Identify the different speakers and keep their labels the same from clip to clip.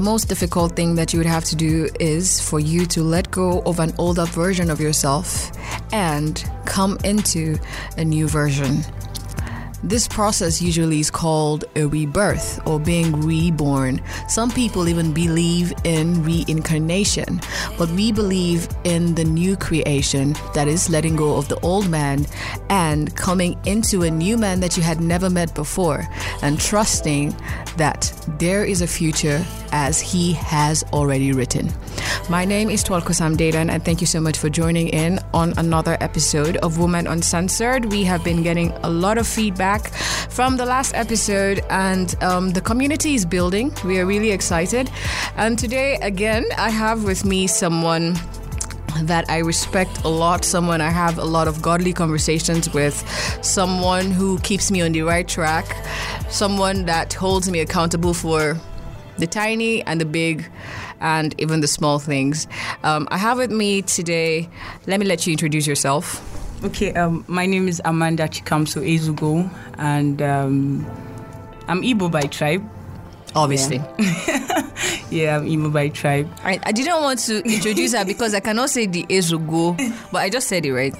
Speaker 1: the most difficult thing that you would have to do is for you to let go of an older version of yourself and come into a new version. This process usually is called a rebirth or being reborn. Some people even believe in reincarnation, but we believe in the new creation that is letting go of the old man and coming into a new man that you had never met before and trusting that there is a future as he has already written. My name is Twalkusam Dedan, and thank you so much for joining in on another episode of Woman Uncensored. We have been getting a lot of feedback from the last episode, and um, the community is building. We are really excited. And today, again, I have with me someone that I respect a lot, someone I have a lot of godly conversations with, someone who keeps me on the right track, someone that holds me accountable for the tiny and the big and even the small things. Um, I have with me today, let me let you introduce yourself.
Speaker 2: Okay, um, my name is Amanda Chikamso Ezugo, and um, I'm Igbo by tribe.
Speaker 1: Obviously.
Speaker 2: Yeah, I'm Igbo by tribe.
Speaker 1: I, I didn't want to introduce her because I cannot say the Ezugo, but I just said it right.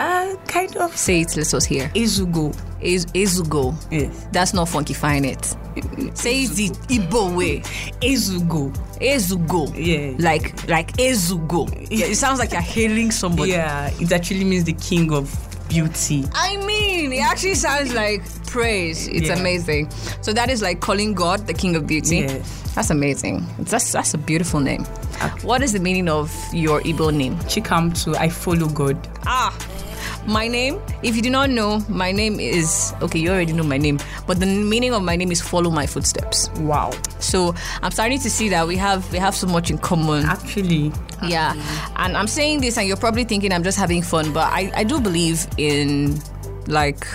Speaker 2: Uh, kind of.
Speaker 1: Say it, let us hear.
Speaker 2: Ezugo.
Speaker 1: Ez- Ezugo.
Speaker 2: Yes.
Speaker 1: That's not funkifying it. Say it the Igbo way.
Speaker 2: Ezugo.
Speaker 1: Ezugo.
Speaker 2: Yeah.
Speaker 1: Like like Ezugo. Yeah, it sounds like you're hailing somebody.
Speaker 2: Yeah, it actually means the king of beauty.
Speaker 1: I mean, it actually sounds like praise. It's
Speaker 2: Yeah.
Speaker 1: amazing. So that is like calling God the King of Beauty.
Speaker 2: Yes.
Speaker 1: That's amazing. That's that's a beautiful name. What is the meaning of your Igbo name?
Speaker 2: Chikamso, I follow God.
Speaker 1: Ah, my name. If you do not know, my name is okay. You already know my name, but the meaning of my name is follow my footsteps.
Speaker 2: Wow.
Speaker 1: So I'm starting to see that we have we have so much in common.
Speaker 2: Actually,
Speaker 1: Yeah, and I'm saying this, and you're probably thinking I'm just having fun, but I, I do believe in like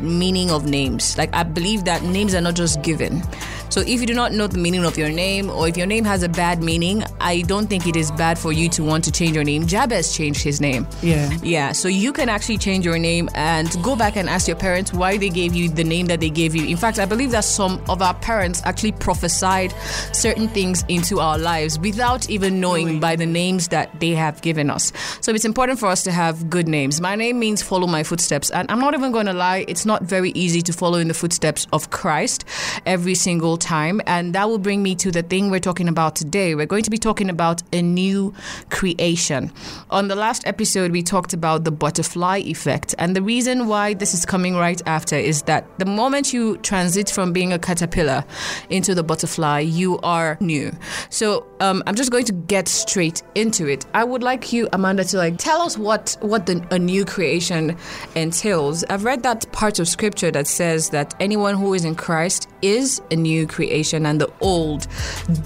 Speaker 1: meaning of names. Like I believe that names are not just given. So if you do not know the meaning of your name, or if your name has a bad meaning, I don't think it is bad for you to want to change your name. Jabez changed his name.
Speaker 2: yeah.
Speaker 1: Yeah, so you can actually change your name and go back and ask your parents why they gave you the name that they gave you. In fact, I believe that some of our parents actually prophesied certain things into our lives without even knowing by the names that they have given us. So it's important for us to have good names. My name means follow my footsteps, and I'm not even going to lie, it's not very easy to follow in the footsteps of Christ every single time, and that will bring me to the thing we're talking about today. We're going to be talking about a new creation. On the last episode, we talked about the butterfly effect. And the reason why this is coming right after is that the moment you transit from being a caterpillar into the butterfly, you are new. So um, I'm just going to get straight into it. I would like you, Amanda, to like tell us what what the, a new creation entails. I've read that part of scripture that says that anyone who is in Christ is a new creation and the old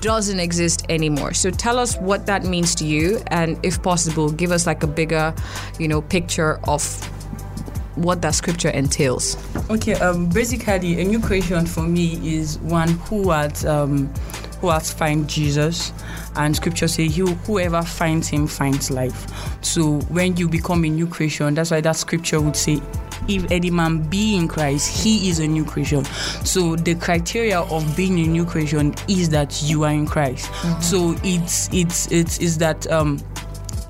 Speaker 1: doesn't exist anymore. So tell us what that means to you and if possible give us like a bigger, you know, picture of what that scripture entails.
Speaker 2: Okay, um, basically, a new creation for me is one who has um, who has found Jesus, and Scripture say, "He whoever finds Him finds life." So when you become a new creation, that's why that Scripture would say. If any man be in Christ, he is a new creation. So the criteria of being a new creation is that you are in Christ. So it's it's it's is that um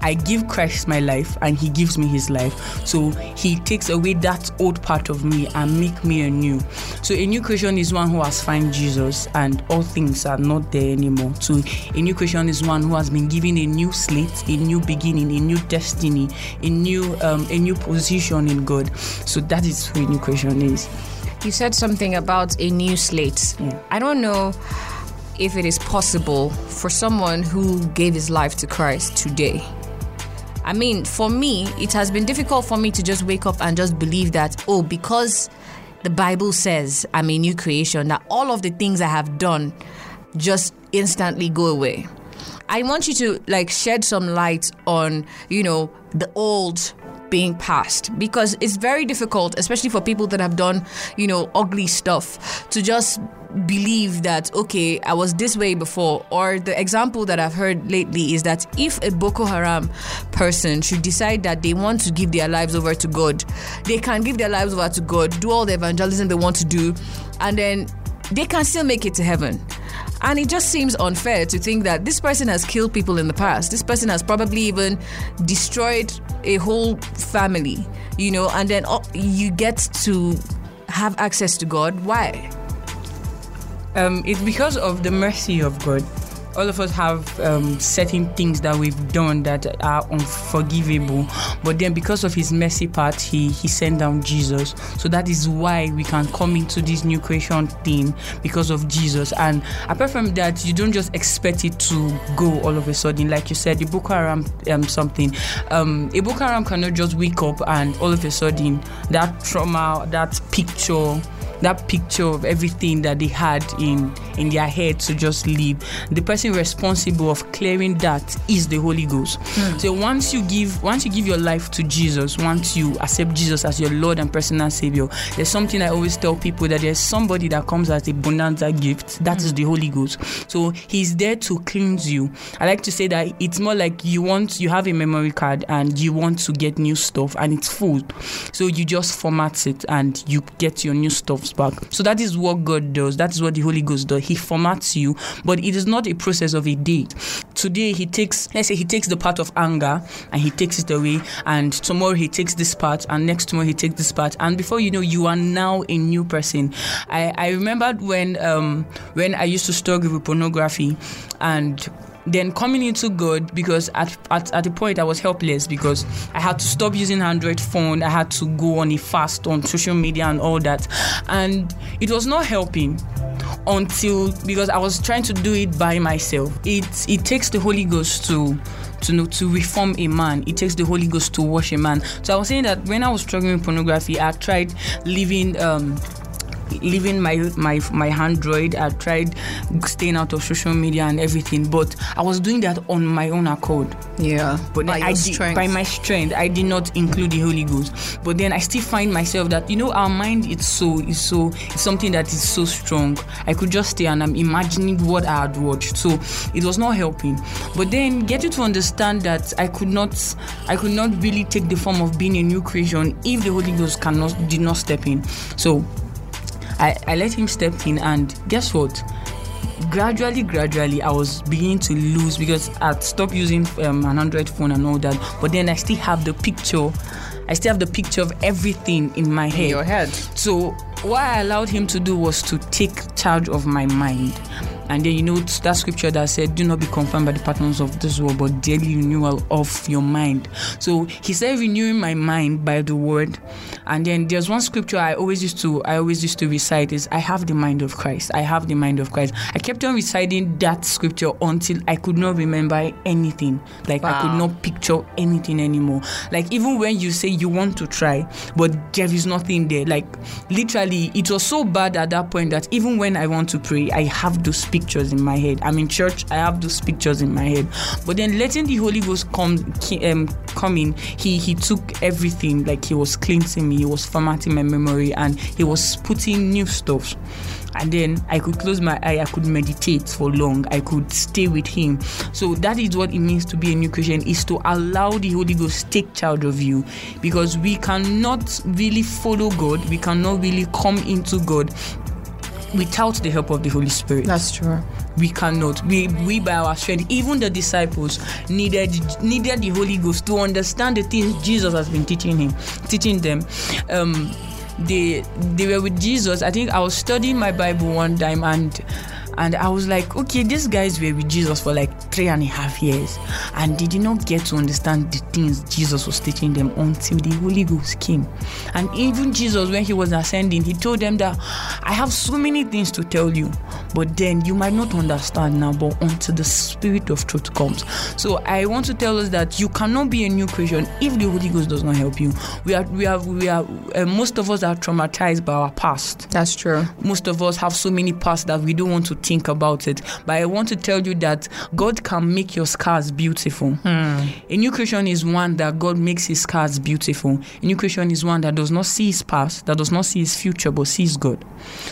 Speaker 2: I give Christ my life and he gives me his life. So he takes away that old part of me and make me a new. So a new creation is one who has found Jesus and all things are not there anymore. So a new creation is one who has been given a new slate, a new beginning, a new destiny, a new um, a new position in God. So that is who a new creation is.
Speaker 1: You said something about a new slate.
Speaker 2: Yeah.
Speaker 1: I don't know if it is possible for someone who gave his life to Christ today. I mean, for me, it has been difficult for me to just wake up and just believe that, oh, because the Bible says I'm a new creation, that all of the things I have done just instantly go away. I want you to like shed some light on, you know, the old being passed. Because it's very difficult, especially for people that have done, you know, ugly stuff, to just believe that okay i was this way before. Or the example that i've heard lately is that if a boko haram person should decide that they want to give their lives over to god they can give their lives over to god do all the evangelism they want to do and then they can still make it to heaven and it just seems unfair to think that this person has killed people in the past. This person has probably even destroyed a whole family you know and then oh, you get to have access to god. Why?
Speaker 2: Um, it's because of the mercy of God. All of us have um, certain things that we've done that are unforgivable, but then because of His mercy part, He He sent down Jesus. So that is why we can come into this new creation thing because of Jesus. And apart from that, you don't just expect it to go all of a sudden, like you said, the Boko Haram um, something. Um, Boko Haram cannot just wake up and all of a sudden that trauma, that picture that picture of everything that they had in in their head to just leave. The person responsible of clearing that is the Holy Ghost. Mm. So once you give once you give your life to Jesus, once you accept Jesus as your Lord and personal Savior, there's something I always tell people that there's somebody that comes as a bonanza gift. That mm. is the Holy Ghost. So he's there to cleanse you. I like to say that it's more like you want you have a memory card and you want to get new stuff and it's full. So you just format it and you get your new stuff back. So that is what God does. That is what the Holy Ghost does. He formats you, but it is not a process of a day. Today he takes, let's say he takes the part of anger and he takes it away, and tomorrow he takes this part, and next tomorrow he takes this part, and before you know, you are now a new person. I I remembered when um when I used to struggle with pornography, and then coming into God because at, at, at the point I was helpless because I had to stop using Android phone. I had to go on a fast on social media and all that. And it was not helping until because I was trying to do it by myself. It it takes the Holy Ghost to to know to reform a man. It takes the Holy Ghost to wash a man. So I was saying that when I was struggling with pornography, I tried living um, leaving my my my Android. I tried staying out of social media and everything, but I was doing that on my own accord.
Speaker 1: Yeah,
Speaker 2: but by I did, by my strength, I did not include the Holy Ghost. But then I still find myself that you know our mind it's so is so it's something that is so strong. I could just stay and I'm imagining what I had watched, so it was not helping. But then getting to understand that I could not I could not really take the form of being a new creation if the Holy Ghost cannot did not step in. So I, I let him step in, and guess what? gradually gradually i was beginning to lose because i'd stopped using um, an android phone and all that but then i still have the picture i still have the picture of everything in my head.
Speaker 1: in your head.
Speaker 2: So what i allowed him to do was to take charge of my mind and then you know that scripture that said, Do not be conformed by the patterns of this world, but daily renewal of your mind. So he said renewing my mind by the word. And then there's one scripture I always used to I always used to recite is I have the mind of Christ. I have the mind of Christ. I kept on reciting that scripture until I could not remember anything. Like wow. I could not picture anything anymore. Like even when you say you want to try, but there is nothing there. Like literally it was so bad at that point that even when I want to pray, I have to speak pictures in my head. I'm in church, I have those pictures in my head. But then letting the Holy Ghost come um, come in, he he took everything, like he was cleansing me, he was formatting my memory, and he was putting new stuff. And then I could close my eye, I could meditate for long, I could stay with him. So that is what it means to be a new Christian, is to allow the Holy Ghost take charge of you. Because we cannot really follow God, we cannot really come into God without the help of the Holy Spirit.
Speaker 1: That's true.
Speaker 2: We cannot. We we by our strength. Even the disciples needed needed the Holy Ghost to understand the things Jesus has been teaching him, teaching them. Um, they they were with Jesus. I think I was studying my Bible one time and and I was like, okay, these guys were with Jesus for like three and a half years, and they did not get to understand the things Jesus was teaching them until the Holy Ghost came. And even Jesus, when he was ascending, he told them that I have so many things to tell you, but then you might not understand now, but until the Spirit of truth comes. So I want to tell us that you cannot be a new creation if the Holy Ghost does not help you. We are, we are, we are. Uh, most of us are traumatized by our past.
Speaker 1: That's true.
Speaker 2: Most of us have so many past that we don't want to think about it. But I want to tell you that God can make your scars beautiful. Hmm. A new creation is one that God makes his scars beautiful. A new creation is one that does not see his past, that does not see his future, but sees God.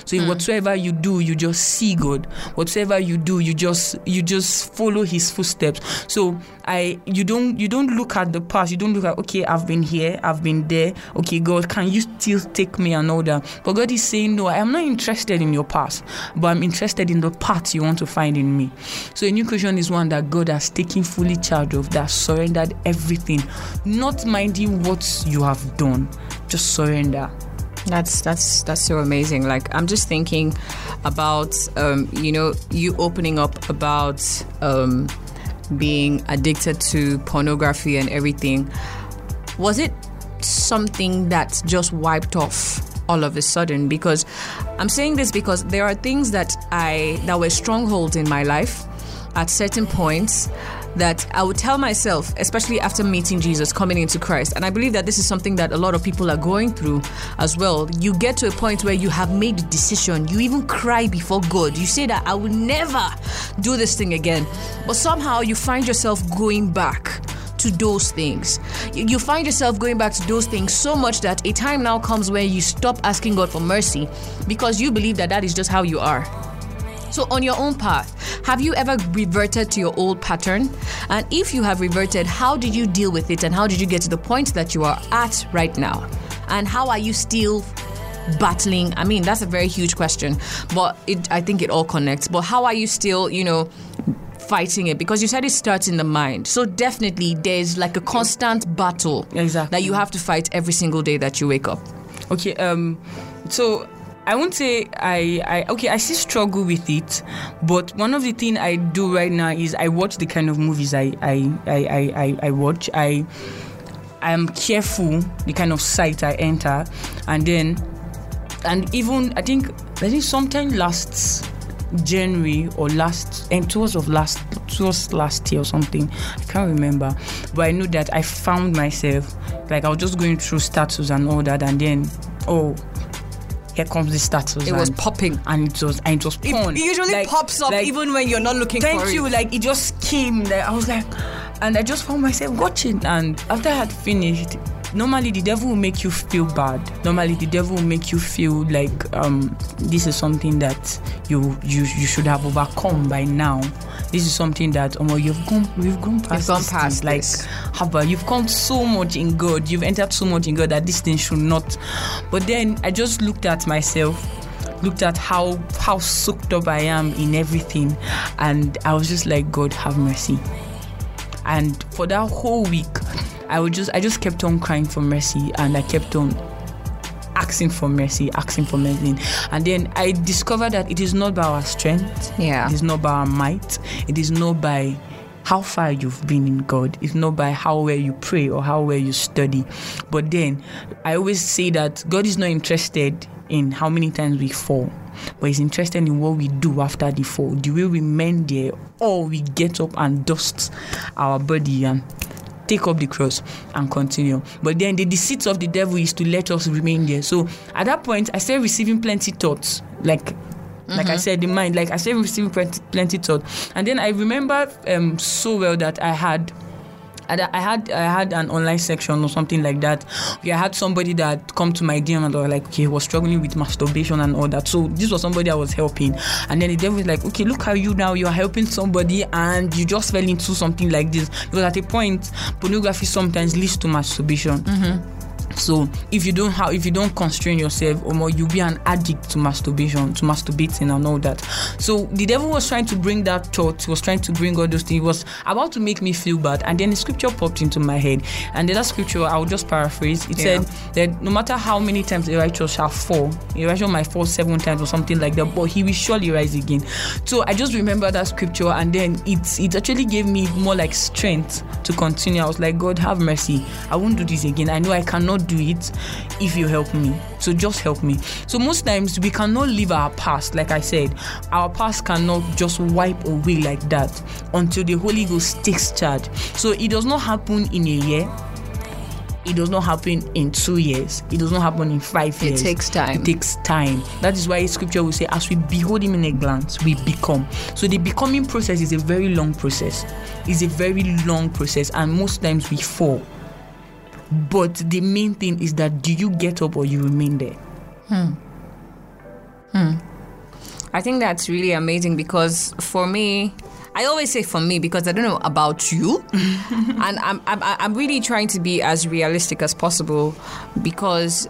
Speaker 2: So in hmm. whatsoever you do, you just see God. Whatsoever you do, you just you just follow his footsteps. So I you don't you don't look at the past. You don't look at okay, I've been here, I've been there. Okay, God, can you still take me and all that? But God is saying, No, I am not interested in your past, but I'm interested in the path you want to find in me. So a new creation is one that God has taken fully charge of, that surrendered everything, not minding what you have done. Just surrender.
Speaker 1: That's that's that's so amazing. Like I'm just thinking about um, you know you opening up about um, being addicted to pornography and everything. Was it something that just wiped off all of a sudden? Because I'm saying this because there are things that I that were strongholds in my life at certain points that I would tell myself, especially after meeting Jesus, coming into Christ. And I believe that this is something that a lot of people are going through as well. You get to a point where you have made a decision, you even cry before God. You say that I will never do this thing again. But somehow you find yourself going back to those things. You find yourself going back to those things so much that a time now comes where you stop asking God for mercy because you believe that that is just how you are. So, on your own path, have you ever reverted to your old pattern? And if you have reverted, how did you deal with it? And how did you get to the point that you are at right now? And how are you still battling? I mean, that's a very huge question, but it, I think it all connects. But how are you still, you know, fighting it? Because you said it starts in the mind. So, definitely, there's like a constant battle
Speaker 2: Exactly.
Speaker 1: that you have to fight every single day that you wake up.
Speaker 2: Okay, um, so I won't say I, I okay, I still struggle with it, but one of the things I do right now is I watch the kind of movies I I, I, I, I, I watch. I I am careful the kind of site I enter, and then and even I think I think sometime last January or last and towards of last towards last year or something. I can't remember. But I know that I found myself like I was just going through status and all that and then oh here comes the status.
Speaker 1: It was popping.
Speaker 2: and it was and it was porn.
Speaker 1: It usually
Speaker 2: Like-
Speaker 1: pops up
Speaker 2: like,
Speaker 1: even when you're not looking
Speaker 2: Thank
Speaker 1: for it.
Speaker 2: you. Like it just came. Like, I was like, and I just found myself watching. And after I had finished, normally the devil will make you feel bad. Normally the devil will make you feel like um, this is something that you you you should have overcome by now. This is something that um, you've gone we've gone past.
Speaker 1: gone
Speaker 2: this thing.
Speaker 1: past
Speaker 2: like
Speaker 1: this.
Speaker 2: Haba, you've come so much in God. You've entered so much in God that this thing should not. But then I just looked at myself looked at how how soaked up I am in everything and I was just like God have mercy and for that whole week I would just I just kept on crying for mercy and I kept on asking for mercy asking for mercy and then I discovered that it is not by our strength
Speaker 1: Yeah.
Speaker 2: it is not by our might it is not by how far you've been in God. It's not by how well you pray or how well you study. But then I always say that God is not interested in how many times we fall, but He's interested in what we do after the fall. Do we remain there or we get up and dust our body and take up the cross and continue. But then the deceit of the devil is to let us remain there. So at that point, I started receiving plenty thoughts, like. Like I said, the mind, like I started receiving plenty, plenty thoughts, and then I remember um, so well that I had I I had I had an online section or something like that. Okay, I had somebody that come to my DM and like, okay, he was struggling with masturbation and all that. So this was somebody I was helping, and then the devil was like, okay, look how you now you are helping somebody and you just fell into something like this because at a point pornography sometimes leads to masturbation. Mm-hmm. So if you don't have, if you don't constrain yourself, or more, you'll be an addict to masturbation, to masturbating and all that. So the devil was trying to bring that thought, he was trying to bring all those things. He was about to make me feel bad, and then the scripture popped into my head. And then that scripture, I will just paraphrase. It
Speaker 1: Yeah.
Speaker 2: said that no matter how many times a righteous shall fall, a righteous might fall seven times or something like that, but he will surely rise again. So I just remember that scripture, and then it it actually gave me more like strength to continue. I was like, God, have mercy. I won't do this again. I know I cannot do it if you help me. So just help me. So most times we cannot leave our past, like I said, our past cannot just wipe away like that until the Holy Ghost takes charge. So it does not happen in a year. It does not happen in two years. It does not happen in five years.
Speaker 1: It takes time.
Speaker 2: It takes time. That is why scripture will say, as we behold him in a glance, we become. So the becoming process is a very long process. It's a very long process, and most times we fall. But the main thing is that do you get up or you remain there? Hmm. Hmm.
Speaker 1: I think that's really amazing because for me, I always say for me because I don't know about you, and I'm, I'm I'm really trying to be as realistic as possible because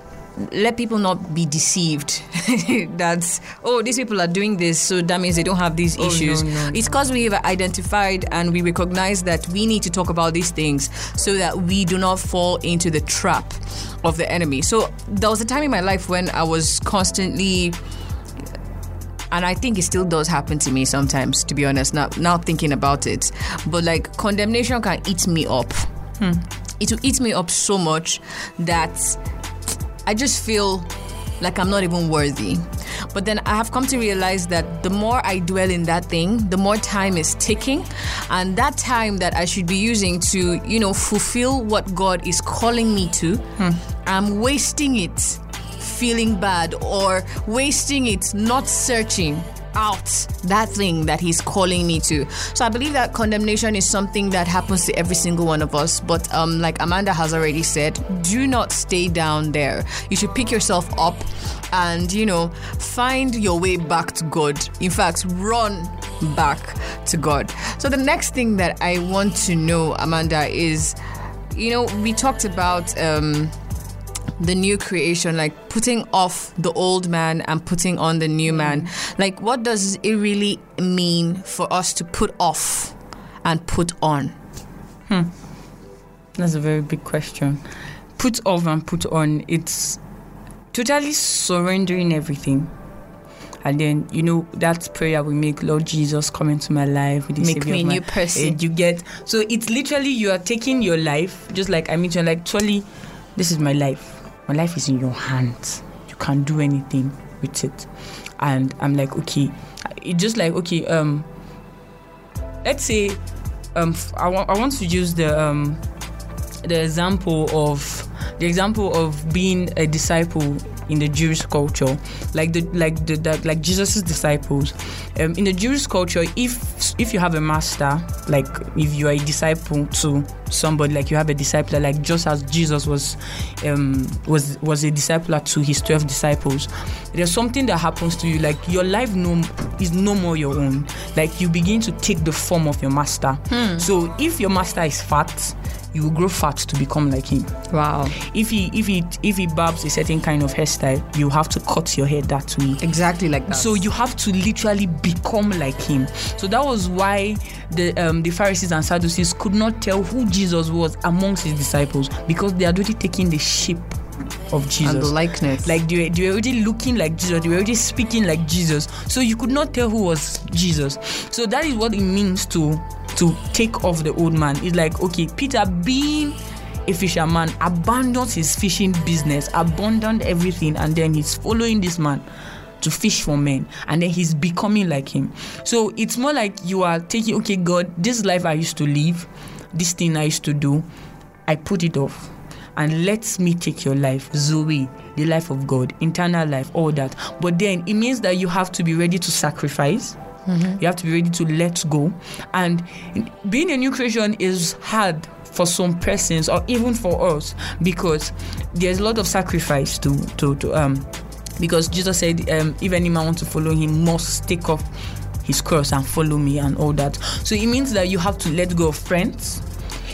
Speaker 1: let people not be deceived that oh these people are doing this so that means they don't have these
Speaker 2: Oh,
Speaker 1: issues
Speaker 2: no, no.
Speaker 1: it's because we have identified and we recognize that we need to talk about these things so that we do not fall into the trap of the enemy so there was a time in my life when i was constantly and I think it still does happen to me sometimes, to be honest. Now, now thinking about it, but like condemnation can eat me up. Hmm. It will eat me up so much that I just feel like I'm not even worthy. But then I have come to realize that the more I dwell in that thing, the more time is ticking. And that time that I should be using to, you know, fulfill what God is calling me to, hmm. I'm wasting it feeling bad or wasting it not searching out that thing that he's calling me to. So I believe that condemnation is something that happens to every single one of us. But um, like Amanda has already said, do not stay down there. You should pick yourself up and you know find your way back to God. In fact, run back to God. So the next thing that I want to know, Amanda, is you know we talked about. Um, the new creation, like putting off the old man and putting on the new man. Mm. Like, what does it really mean for us to put off and put on? Hmm.
Speaker 2: That's a very big question. Put off and put on, it's totally surrendering everything. And then, you know, that prayer we make, Lord Jesus, come into my life. With the
Speaker 1: Make me a new person.
Speaker 2: You get, so it's literally you are taking your life, just like I mentioned, like, truly, this is my life. My life is in your hands. You can't do anything with it. And I'm like, okay, it's just like, okay, um, let's say, um, I want I want to use the um, the example of the example of being a disciple in the Jewish culture, like the like the, the like Jesus's disciples. Um, in the Jewish culture, if if you have a master, like if you are a disciple to somebody, like you have a discipler, like just as Jesus was um, was was a discipler to his twelve disciples, there's something that happens to you, like your life no is no more your own. Like you begin to take the form of your master. So if your master is fat, you will grow fat to become like him.
Speaker 1: Wow.
Speaker 2: If he if he if he barbs a certain kind of hairstyle, you have to cut your hair that way.
Speaker 1: Exactly like that.
Speaker 2: So you have to literally become like him. So that was why the um, the Pharisees and Sadducees could not tell who Jesus was amongst his disciples because they had already taken the shape of Jesus.
Speaker 1: and the likeness.
Speaker 2: Like they were, they were already looking like Jesus, they were already speaking like Jesus. So you could not tell who was Jesus. So that is what it means to to take off the old man. It's like okay, Peter being a fisherman abandons his fishing business, abandoned everything, and then he's following this man to fish for men and then he's becoming like him. So it's more like you are taking okay god this life i used to live this thing i used to do i put it off. And let me take your life zoe the life of god internal life all that. But then it means that you have to be ready to sacrifice you have to be ready to let go and being a new creation is hard for some persons or even for us because there's a lot of sacrifice to to, to um because Jesus said, um, if any man want to follow him, must take up his cross and follow me and all that. So it means that you have to let go of friends.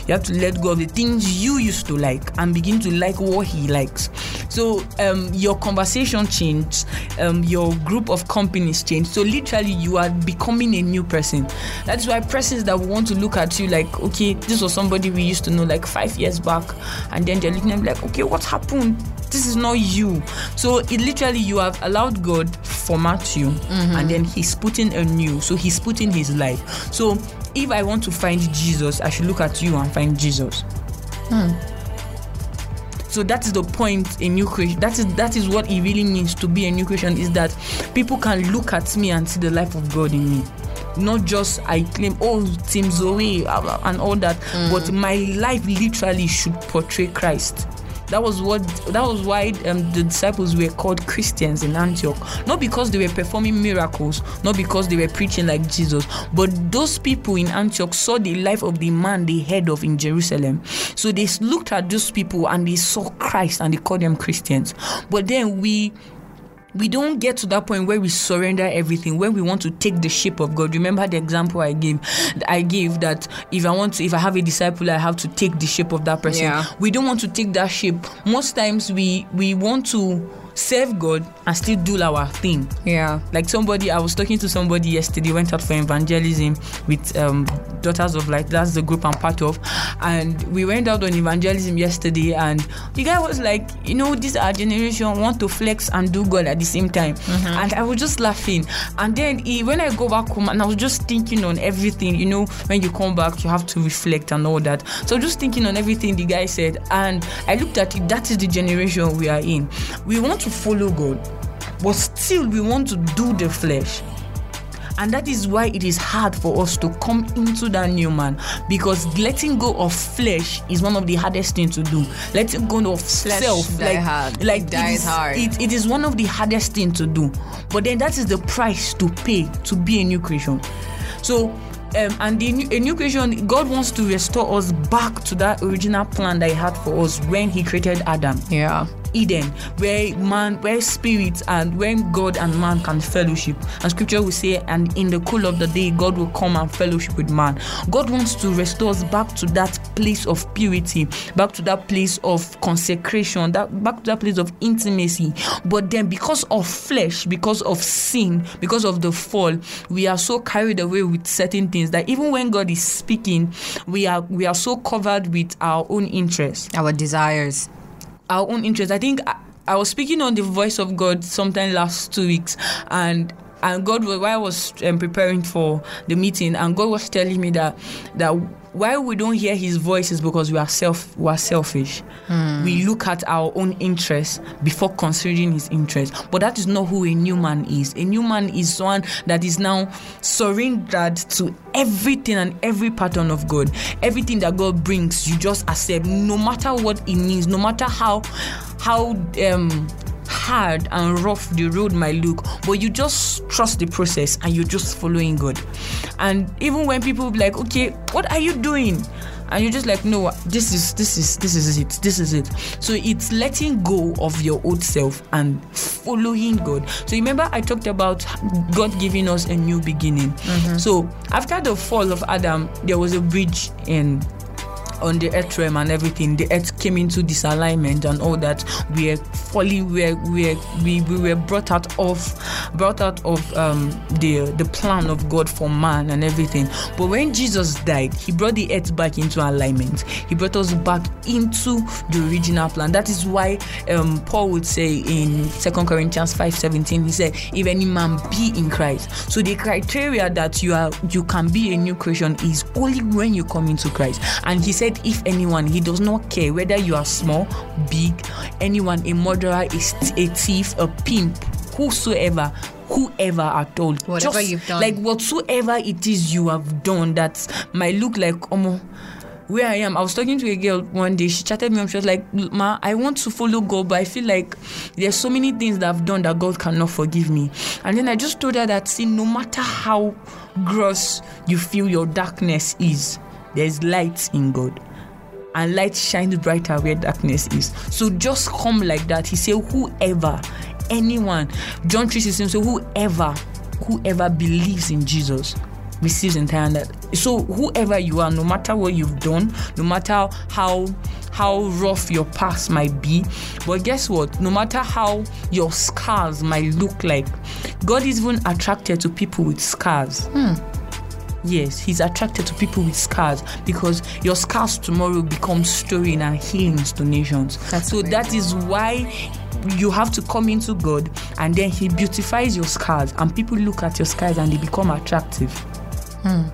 Speaker 2: You have to let go of the things you used to like and begin to like what he likes. So um, your conversation changed, um, your group of companies changed. So literally, you are becoming a new person. That's why persons that want to look at you like, okay, this was somebody we used to know like five years back, and then they're looking at me like, okay, what happened? This is not you. So it literally, you have allowed God format you, and then He's putting a new. So He's putting His life. So if I want to find Jesus, I should look at you and find Jesus. So that is the point in new creation. That is that is what it really means to be a new creation. Is that people can look at me and see the life of God in me not just I claim oh Team Zoe and all that, mm. but my life literally should portray Christ. That was what. That was why um, the disciples were called Christians in Antioch. Not because they were performing miracles, not because they were preaching like Jesus, but those people in Antioch saw the life of the man they heard of in Jerusalem. So they looked at those people and they saw Christ and they called them Christians. But then we we don't get to that point where we surrender everything when we want to take the shape of god. Remember the example i gave i gave that if i want to if i have a disciple i have to take the shape of that person. Yeah. we don't want to take that shape. Most times we we want to serve God and still do our thing.
Speaker 1: Yeah.
Speaker 2: Like somebody, I was talking to somebody yesterday, went out for evangelism with um, Daughters of Light. That's the group I'm part of. And we went out on evangelism yesterday, and the guy was like, you know, this our generation want to flex and do God at the same time. Mm-hmm. And I was just laughing. And then he, when I go back home, and I was just thinking on everything, you know, when you come back, you have to reflect and all that. So just thinking on everything the guy said, and I looked at it. That is the generation we are in. We want to follow God, but still we want to do the flesh. And that is why it is hard for us to come into that new man because letting go of flesh is one of the hardest things to do. Letting go of flesh self,
Speaker 1: like, hard.
Speaker 2: like
Speaker 1: it is hard.
Speaker 2: It, it is one of the hardest things to do. But then that is the price to pay to be a new creation. So um, and the new, a new creation, God wants to restore us back to that original plan that He had for us when He created Adam.
Speaker 1: Yeah.
Speaker 2: Eden, where man, where spirit and when God and man can fellowship. And scripture will say, and in the cool of the day, God will come and fellowship with man. God wants to restore us back to that place of purity, back to that place of consecration, that back to that place of intimacy. But then because of flesh, because of sin, because of the fall, we are so carried away with certain things that even when God is speaking, we are we are so covered with our own interests,
Speaker 1: our desires
Speaker 2: our own interest. I think I, I was speaking on the voice of God sometime last two weeks, and and God, was while I was um, preparing for the meeting, and God was telling me that that why we don't hear His voice is because we are self we are selfish. Hmm. We look at our own interests before considering His interest. But that is not who a new man is. A new man is one that is now surrendered to everything and every pattern of God. Everything that God brings, you just accept, no matter what it means, no matter how how um hard and rough the road might look, but you just trust the process and you're just following God. And even when people be like, okay, what are you doing? and you're just like no this is this is this is it this is it so it's letting go of your old self and following god so remember i talked about god giving us a new beginning mm-hmm. so after the fall of adam there was a bridge in on the earth realm and everything, the earth came into disalignment and all that. We are fully we we we, we were brought out of brought out of um, the the plan of God for man and everything. But when Jesus died, He brought the earth back into alignment. He brought us back into the original plan. That is why um, Paul would say in Second Corinthians five seventeen, he said, "If any man be in Christ." So the criteria that you are you can be a new creation is only when you come into Christ. And he said said, if anyone, he does not care whether you are small, big, anyone, a murderer, a, a thief, a pimp, whosoever, whoever at all.
Speaker 1: Whatever Just, you've done.
Speaker 2: Like whatsoever it is you have done that might look like um, where I am. I was talking to a girl one day. She chatted me up. She was like, "Ma, I want to follow God, but I feel like there's so many things that I've done that God cannot forgive me." And then I just told her that, see, no matter how gross you feel your darkness is, there's light in God. And light shines brighter where darkness is. So just come like that. He said, Whoever, anyone, John 3 16, so whoever, whoever believes in Jesus receives entire that. So whoever you are, no matter what you've done, no matter how how rough your past might be, but guess what? No matter how your scars might look like, God is even attracted to people with scars.
Speaker 1: Hmm.
Speaker 2: Yes, he's attracted to people with scars because your scars tomorrow become story and healings to nations.
Speaker 1: That's
Speaker 2: so that is why you have to come into God and then he beautifies your scars and people look at your scars and they become attractive.
Speaker 1: Hmm.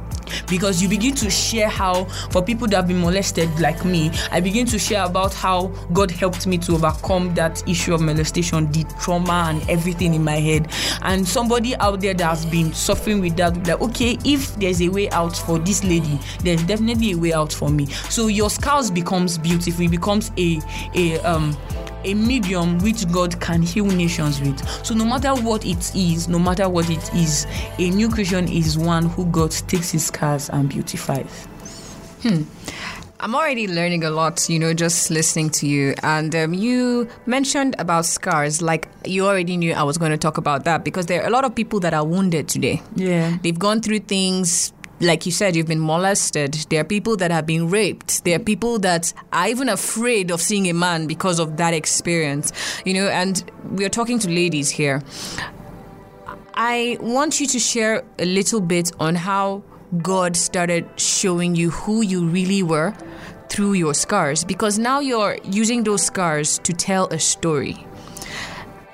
Speaker 2: Because you begin to share how for people that have been molested like me i begin to share about how god helped me to overcome that issue of molestation the trauma and everything in my head. And somebody out there that has been suffering with that like okay if there's a way out for this lady there's definitely a way out for me. So your scars becomes beautiful it becomes a a um a medium which God can heal nations with. So no matter what it is, no matter what it is, a new creation is one who God takes his scars and beautifies.
Speaker 1: Hmm. I'm already learning a lot, you know, just listening to you. And um, you mentioned about scars, like you already knew I was going to talk about that because there are a lot of people that are wounded today.
Speaker 2: Yeah.
Speaker 1: They've gone through things like you said, you've been molested. There are people that have been raped. There are people that are even afraid of seeing a man because of that experience. You know, and we are talking to ladies here. I want you to share a little bit on how God started showing you who you really were through your scars because now you're using those scars to tell a story.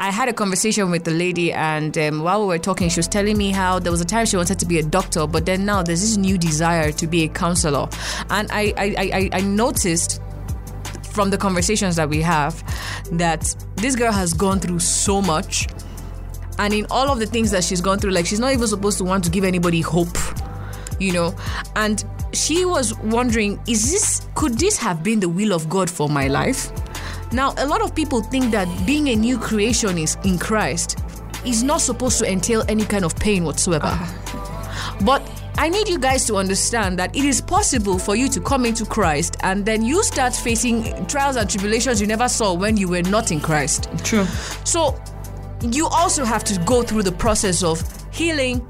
Speaker 1: I had a conversation with the lady, and um, while we were talking, she was telling me how there was a time she wanted to be a doctor, but then now there's this new desire to be a counselor. And I, I, I, I noticed from the conversations that we have that this girl has gone through so much. And in all of the things that she's gone through, like she's not even supposed to want to give anybody hope, you know? And she was wondering, is this, could this have been the will of God for my life? Now, a lot of people think that being a new creation is in Christ is not supposed to entail any kind of pain whatsoever. Uh. But I need you guys to understand that it is possible for you to come into Christ and then you start facing trials and tribulations you never saw when you were not in Christ.
Speaker 2: True.
Speaker 1: So, you also have to go through the process of healing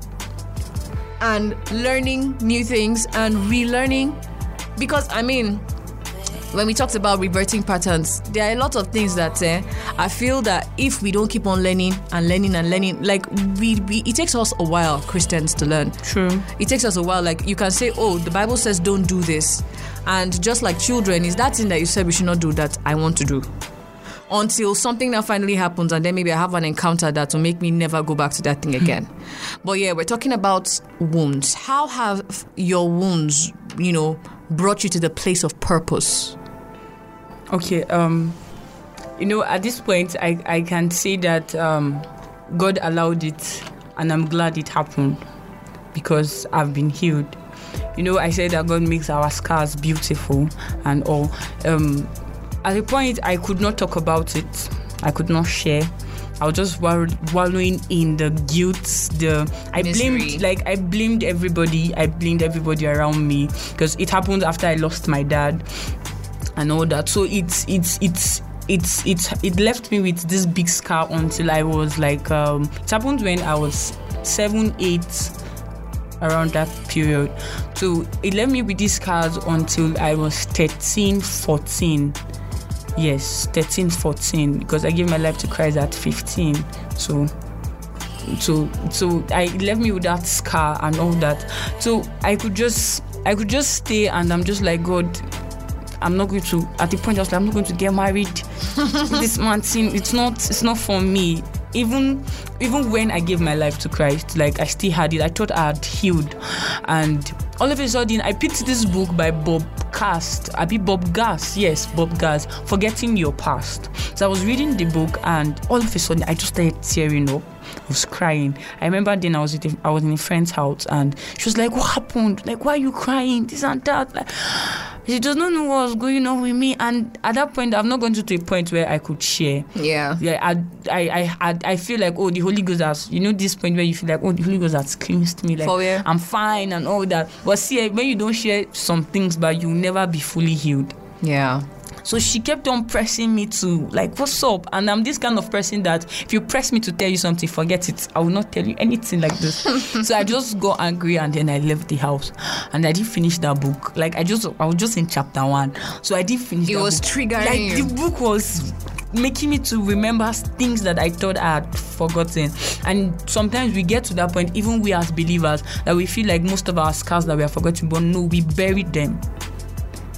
Speaker 1: and learning new things and relearning because I mean when we talked about reverting patterns, there are a lot of things that uh, I feel that if we don't keep on learning and learning and learning, like we, we, it takes us a while, Christians, to learn.
Speaker 2: True.
Speaker 1: It takes us a while. Like you can say, oh, the Bible says don't do this, and just like children, is that thing that you said we should not do that I want to do until something that finally happens and then maybe I have an encounter that will make me never go back to that thing again. but yeah, we're talking about wounds. How have your wounds, you know, brought you to the place of purpose?
Speaker 2: Okay, um, you know, at this point, I, I can say that um, God allowed it, and I'm glad it happened because I've been healed. You know, I said that God makes our scars beautiful and all. Um, at a point, I could not talk about it, I could not share. I was just wallowing in the guilt. The I Misery. blamed like I blamed everybody. I blamed everybody around me because it happened after I lost my dad and all that. So it's it's it's it's it's it left me with this big scar until I was like um, it happened when I was seven, eight around that period. So it left me with these scars until I was 13, 14. Yes, 13, 14, because I gave my life to Christ at 15. So so so I left me with that scar and all that. So I could just I could just stay and I'm just like God I'm not going to at the point I was like I'm not going to get married. this man thing it's not it's not for me. Even even when I gave my life to Christ, like I still had it. I thought I had healed. And all of a sudden I picked this book by Bob Cast. I be Bob Gass, yes, Bob Gass, Forgetting Your Past. So I was reading the book and all of a sudden I just started tearing up. I was crying. I remember then I was a, I was in a friend's house and she was like, What happened? Like, why are you crying? This and that. Like, she does not know what was going on with me. And at that point, I've not gone to, to a point where I could share.
Speaker 1: Yeah.
Speaker 2: Yeah. I, I, I, I feel like, oh, the Holy Ghost has, you know, this point where you feel like, oh, the Holy Ghost has cleansed me. Like,
Speaker 1: For real?
Speaker 2: I'm fine and all that. But see, eh, when you don't share some things, but you'll never be fully healed.
Speaker 1: Yeah.
Speaker 2: So she kept on pressing me to like, what's up? And I'm this kind of person that if you press me to tell you something, forget it. I will not tell you anything like this. so I just got angry and then I left the house. And I didn't finish that book. Like I just I was just in chapter one. So I didn't finish
Speaker 1: it was
Speaker 2: book.
Speaker 1: triggering.
Speaker 2: Like
Speaker 1: you.
Speaker 2: the book was making me to remember things that I thought I had forgotten. And sometimes we get to that point, even we as believers, that we feel like most of our scars that we have forgotten, but no, we buried them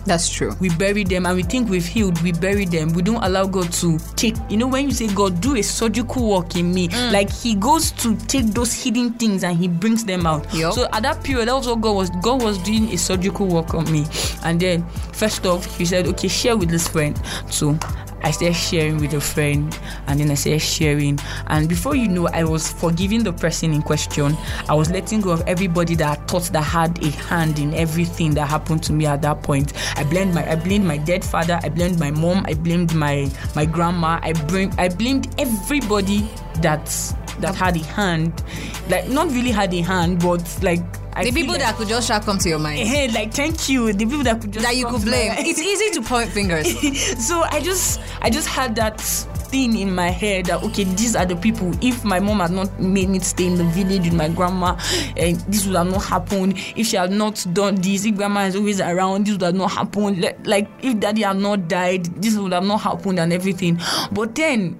Speaker 1: That's true.
Speaker 2: we bury them and we think we've healed we bury them we don't allow god to take you know when you say god do a surgical work in me
Speaker 1: Mm.
Speaker 2: like he goes to take those hidden things and he brings them out
Speaker 1: Yup.
Speaker 2: so at that period that was what god was god was doing a surgical work on me and then first off he said okay share with this friend so I started sharing with a friend and then I started sharing. And before you know I was forgiving the person in question. I was letting go of everybody that I thought that had a hand in everything that happened to me at that point. I blamed my I blamed my dead father I blamed my mom I blamed my my grandma. I blamed I blamed everybody that that had a hand like not really had a hand but like I
Speaker 1: the people
Speaker 2: like,
Speaker 1: that could just shout come to your mind.
Speaker 2: hey like thank you the people that could just
Speaker 1: that you could blame. It's easy to point fingers.
Speaker 2: so I just I just had that thing in my head that okay these are the people if my mom had not made me stay in the village with my grandma and this would have not happened if she had not done this if grandma is always around this would have not happened like, like if daddy had not died this would have not happened and everything but then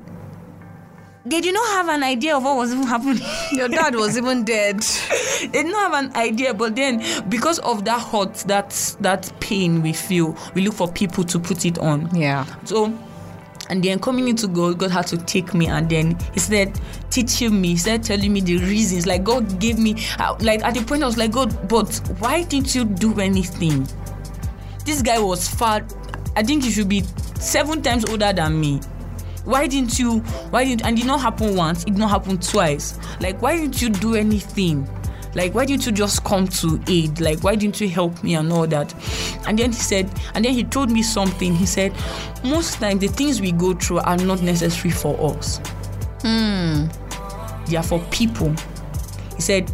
Speaker 2: they did not have an idea of what was even happening
Speaker 1: Your dad was even dead.
Speaker 2: they didn't have an idea but then because of that hurt that that pain we feel we look for people to put it on
Speaker 1: Yeah.
Speaker 2: so, and then coming into God, God had to take me, and then He said, teaching me, He said, telling me the reasons. Like God gave me, like at the point I was like, God, but why didn't you do anything? This guy was far. I think he should be seven times older than me. Why didn't you? Why didn't? And it not happen once. It not happen twice. Like why didn't you do anything? Like why didn't you just come to aid? Like why didn't you help me and all that? And then he said, and then he told me something. He said, most times the things we go through are not necessary for us. Hmm. They are for people. He said,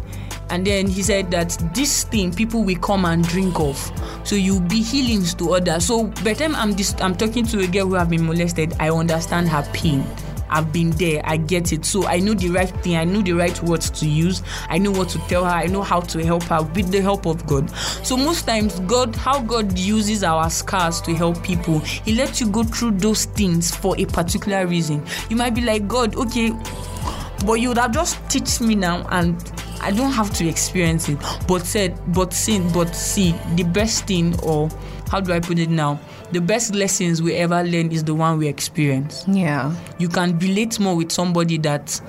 Speaker 2: and then he said that this thing people will come and drink of. So you'll be healings to others. So by the time I'm this, I'm talking to a girl who have been molested, I understand her pain. I've been there, I get it. So I know the right thing, I know the right words to use, I know what to tell her, I know how to help her with the help of God. So most times God how God uses our scars to help people, He lets you go through those things for a particular reason. You might be like, God, okay, but you would have just teach me now and I don't have to experience it. But said, but sin, but see, the best thing, or how do I put it now? The best lessons we ever learn is the one we experience.
Speaker 1: Yeah.
Speaker 2: You can relate more with somebody that,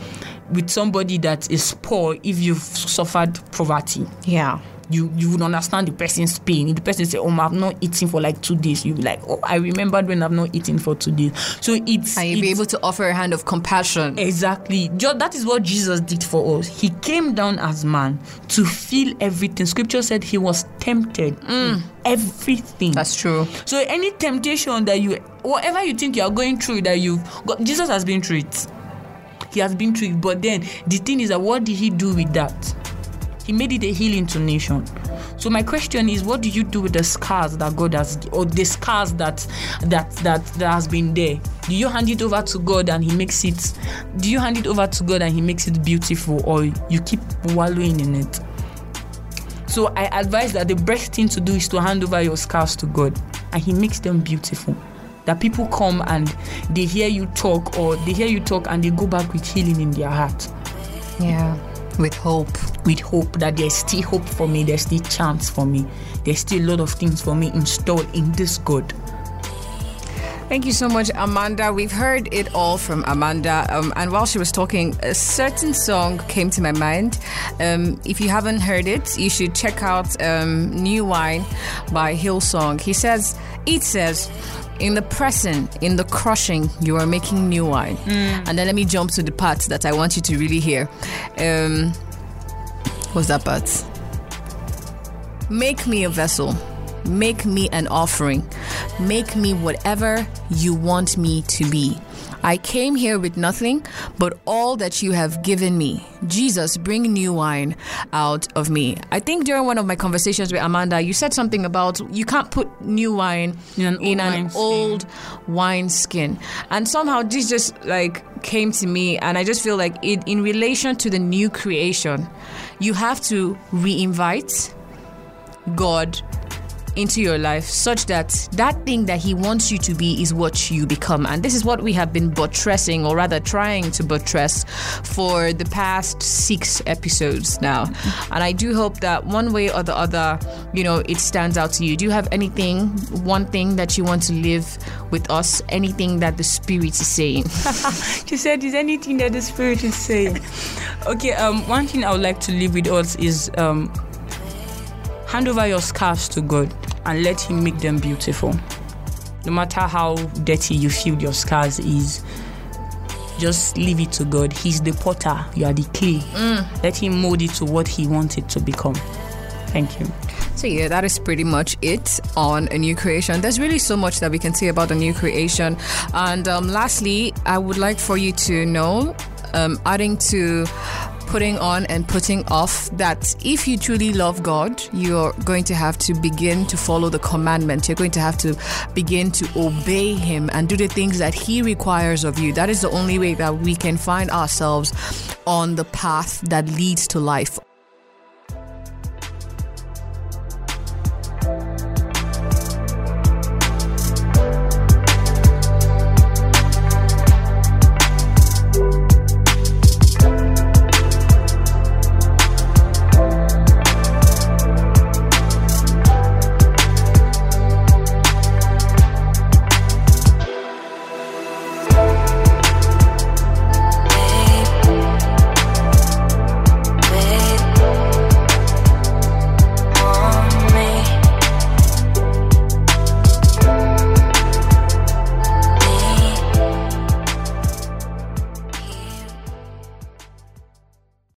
Speaker 2: with somebody that is poor if you've suffered poverty.
Speaker 1: Yeah.
Speaker 2: You you would understand the person's pain. If the person say, "Oh, I've not eaten for like two days," you be like, "Oh, I remembered when I've not eaten for two days." So it's
Speaker 1: And you'll be able to offer a hand of compassion.
Speaker 2: Exactly. That is what Jesus did for us. He came down as man to feel everything. Scripture said he was tempted in mm. everything.
Speaker 1: That's true.
Speaker 2: so any temptation that you, whatever you think you are going through, that you've got, Jesus has been through it. He has been through it. But then the thing is that what did he do with that? He made it a healing to nation. So my question is, what do you do with the scars that God has, or the scars that that that that has been there? Do you hand it over to God and He makes it? Do you hand it over to God and He makes it beautiful, or you keep wallowing in it? So I advise that the best thing to do is to hand over your scars to God, and He makes them beautiful. That people come and they hear you talk, or they hear you talk and they go back with healing in their heart
Speaker 1: Yeah. With hope.
Speaker 2: with hope that there's still hope for me, there's still chance for me, there's still a lot of things for me installed in this God.
Speaker 1: Thank you so much, Amanda. We've heard it all from Amanda. Um, and while she was talking, a certain song came to my mind. Um, if you haven't heard it, you should check out um, New Wine by Hillsong. He says, it says, in the pressing, in the crushing, you are making new wine. And then let me jump to the part that I want you to really hear. Um, what's that part? Make me a vessel. Make me an offering. Make me whatever you want me to be. I came here with nothing but all that you have given me. Jesus, bring new wine out of me. I think during one of my conversations with Amanda, you said something about you can't put new wine
Speaker 2: In an
Speaker 1: in
Speaker 2: old
Speaker 1: an
Speaker 2: wineskin.
Speaker 1: old wine skin. And somehow this just like came to me, and I just feel like it, in relation to the new creation, you have to re-invite God into your life such that that thing that He wants you to be is what you become. And this is what we have been buttressing, or rather trying to buttress, for the past six episodes now. And I do hope that one way or the other, you know, it stands out to you. Do you have anything, one thing that you want to live with us? Anything that the Spirit is saying?
Speaker 2: she said, "Is anything that the Spirit is saying?" okay. Um, one thing I would like to leave with us is um, hand over your scars to God and let Him make them beautiful. No matter how dirty you feel your scars is, just leave it to God. He's the potter, you are the clay. Mm. Let Him mold it to what He wants it to become. Thank you.
Speaker 1: So, yeah, that is pretty much it on a new creation. There's really so much that we can say about a new creation. And um, lastly, I would like for you to know, um, adding to putting on and putting off that if you truly love God, you're going to have to begin to follow the commandment. You're going to have to begin to obey Him and do the things that He requires of you. That is the only way that we can find ourselves on the path that leads to life,